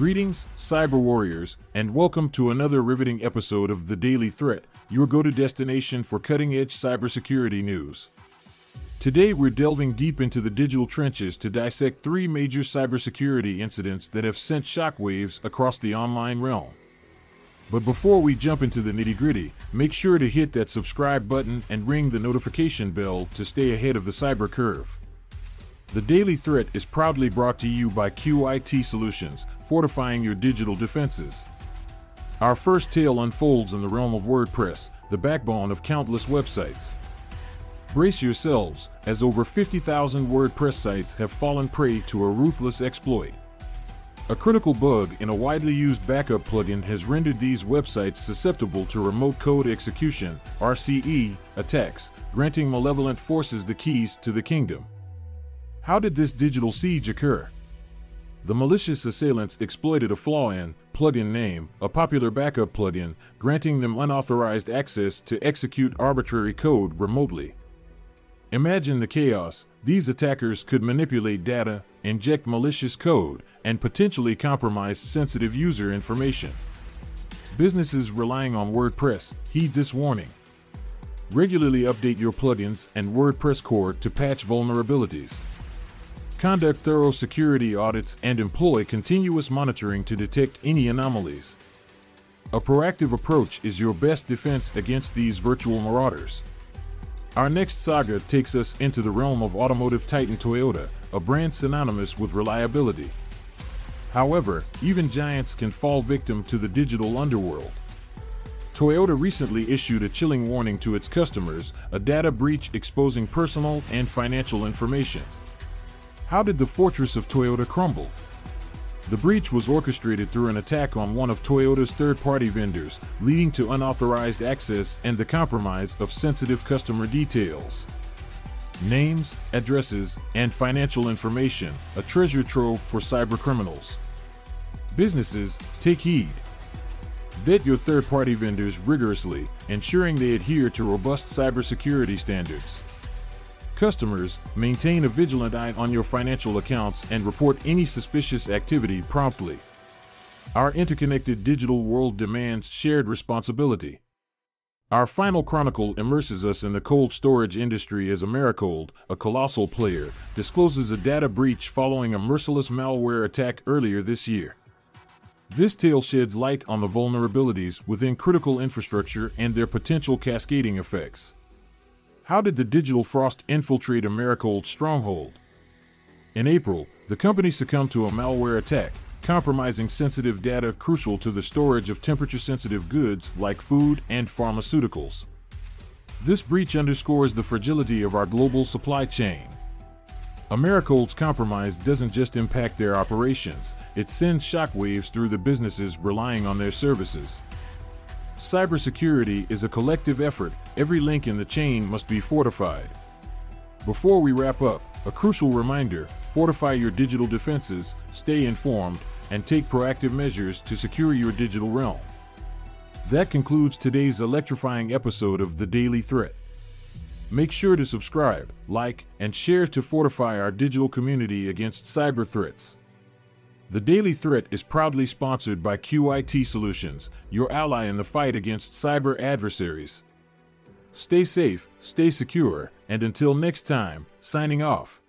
Greetings, cyber warriors, and welcome to another riveting episode of The Daily Threat, your go to destination for cutting edge cybersecurity news. Today, we're delving deep into the digital trenches to dissect three major cybersecurity incidents that have sent shockwaves across the online realm. But before we jump into the nitty gritty, make sure to hit that subscribe button and ring the notification bell to stay ahead of the cyber curve. The Daily Threat is proudly brought to you by QIT Solutions, fortifying your digital defenses. Our first tale unfolds in the realm of WordPress, the backbone of countless websites. Brace yourselves, as over 50,000 WordPress sites have fallen prey to a ruthless exploit. A critical bug in a widely used backup plugin has rendered these websites susceptible to remote code execution (RCE) attacks, granting malevolent forces the keys to the kingdom. How did this digital siege occur? The malicious assailants exploited a flaw in plugin name, a popular backup plugin, granting them unauthorized access to execute arbitrary code remotely. Imagine the chaos. These attackers could manipulate data, inject malicious code, and potentially compromise sensitive user information. Businesses relying on WordPress heed this warning. Regularly update your plugins and WordPress core to patch vulnerabilities. Conduct thorough security audits and employ continuous monitoring to detect any anomalies. A proactive approach is your best defense against these virtual marauders. Our next saga takes us into the realm of automotive titan Toyota, a brand synonymous with reliability. However, even giants can fall victim to the digital underworld. Toyota recently issued a chilling warning to its customers, a data breach exposing personal and financial information. How did the fortress of Toyota crumble? The breach was orchestrated through an attack on one of Toyota's third party vendors, leading to unauthorized access and the compromise of sensitive customer details. Names, addresses, and financial information, a treasure trove for cybercriminals. Businesses, take heed. Vet your third party vendors rigorously, ensuring they adhere to robust cybersecurity standards. Customers, maintain a vigilant eye on your financial accounts and report any suspicious activity promptly. Our interconnected digital world demands shared responsibility. Our final chronicle immerses us in the cold storage industry as Americold, a colossal player, discloses a data breach following a merciless malware attack earlier this year. This tale sheds light on the vulnerabilities within critical infrastructure and their potential cascading effects. How did the digital frost infiltrate Americold's stronghold? In April, the company succumbed to a malware attack, compromising sensitive data crucial to the storage of temperature sensitive goods like food and pharmaceuticals. This breach underscores the fragility of our global supply chain. Americold's compromise doesn't just impact their operations, it sends shockwaves through the businesses relying on their services. Cybersecurity is a collective effort, every link in the chain must be fortified. Before we wrap up, a crucial reminder fortify your digital defenses, stay informed, and take proactive measures to secure your digital realm. That concludes today's electrifying episode of The Daily Threat. Make sure to subscribe, like, and share to fortify our digital community against cyber threats. The Daily Threat is proudly sponsored by QIT Solutions, your ally in the fight against cyber adversaries. Stay safe, stay secure, and until next time, signing off.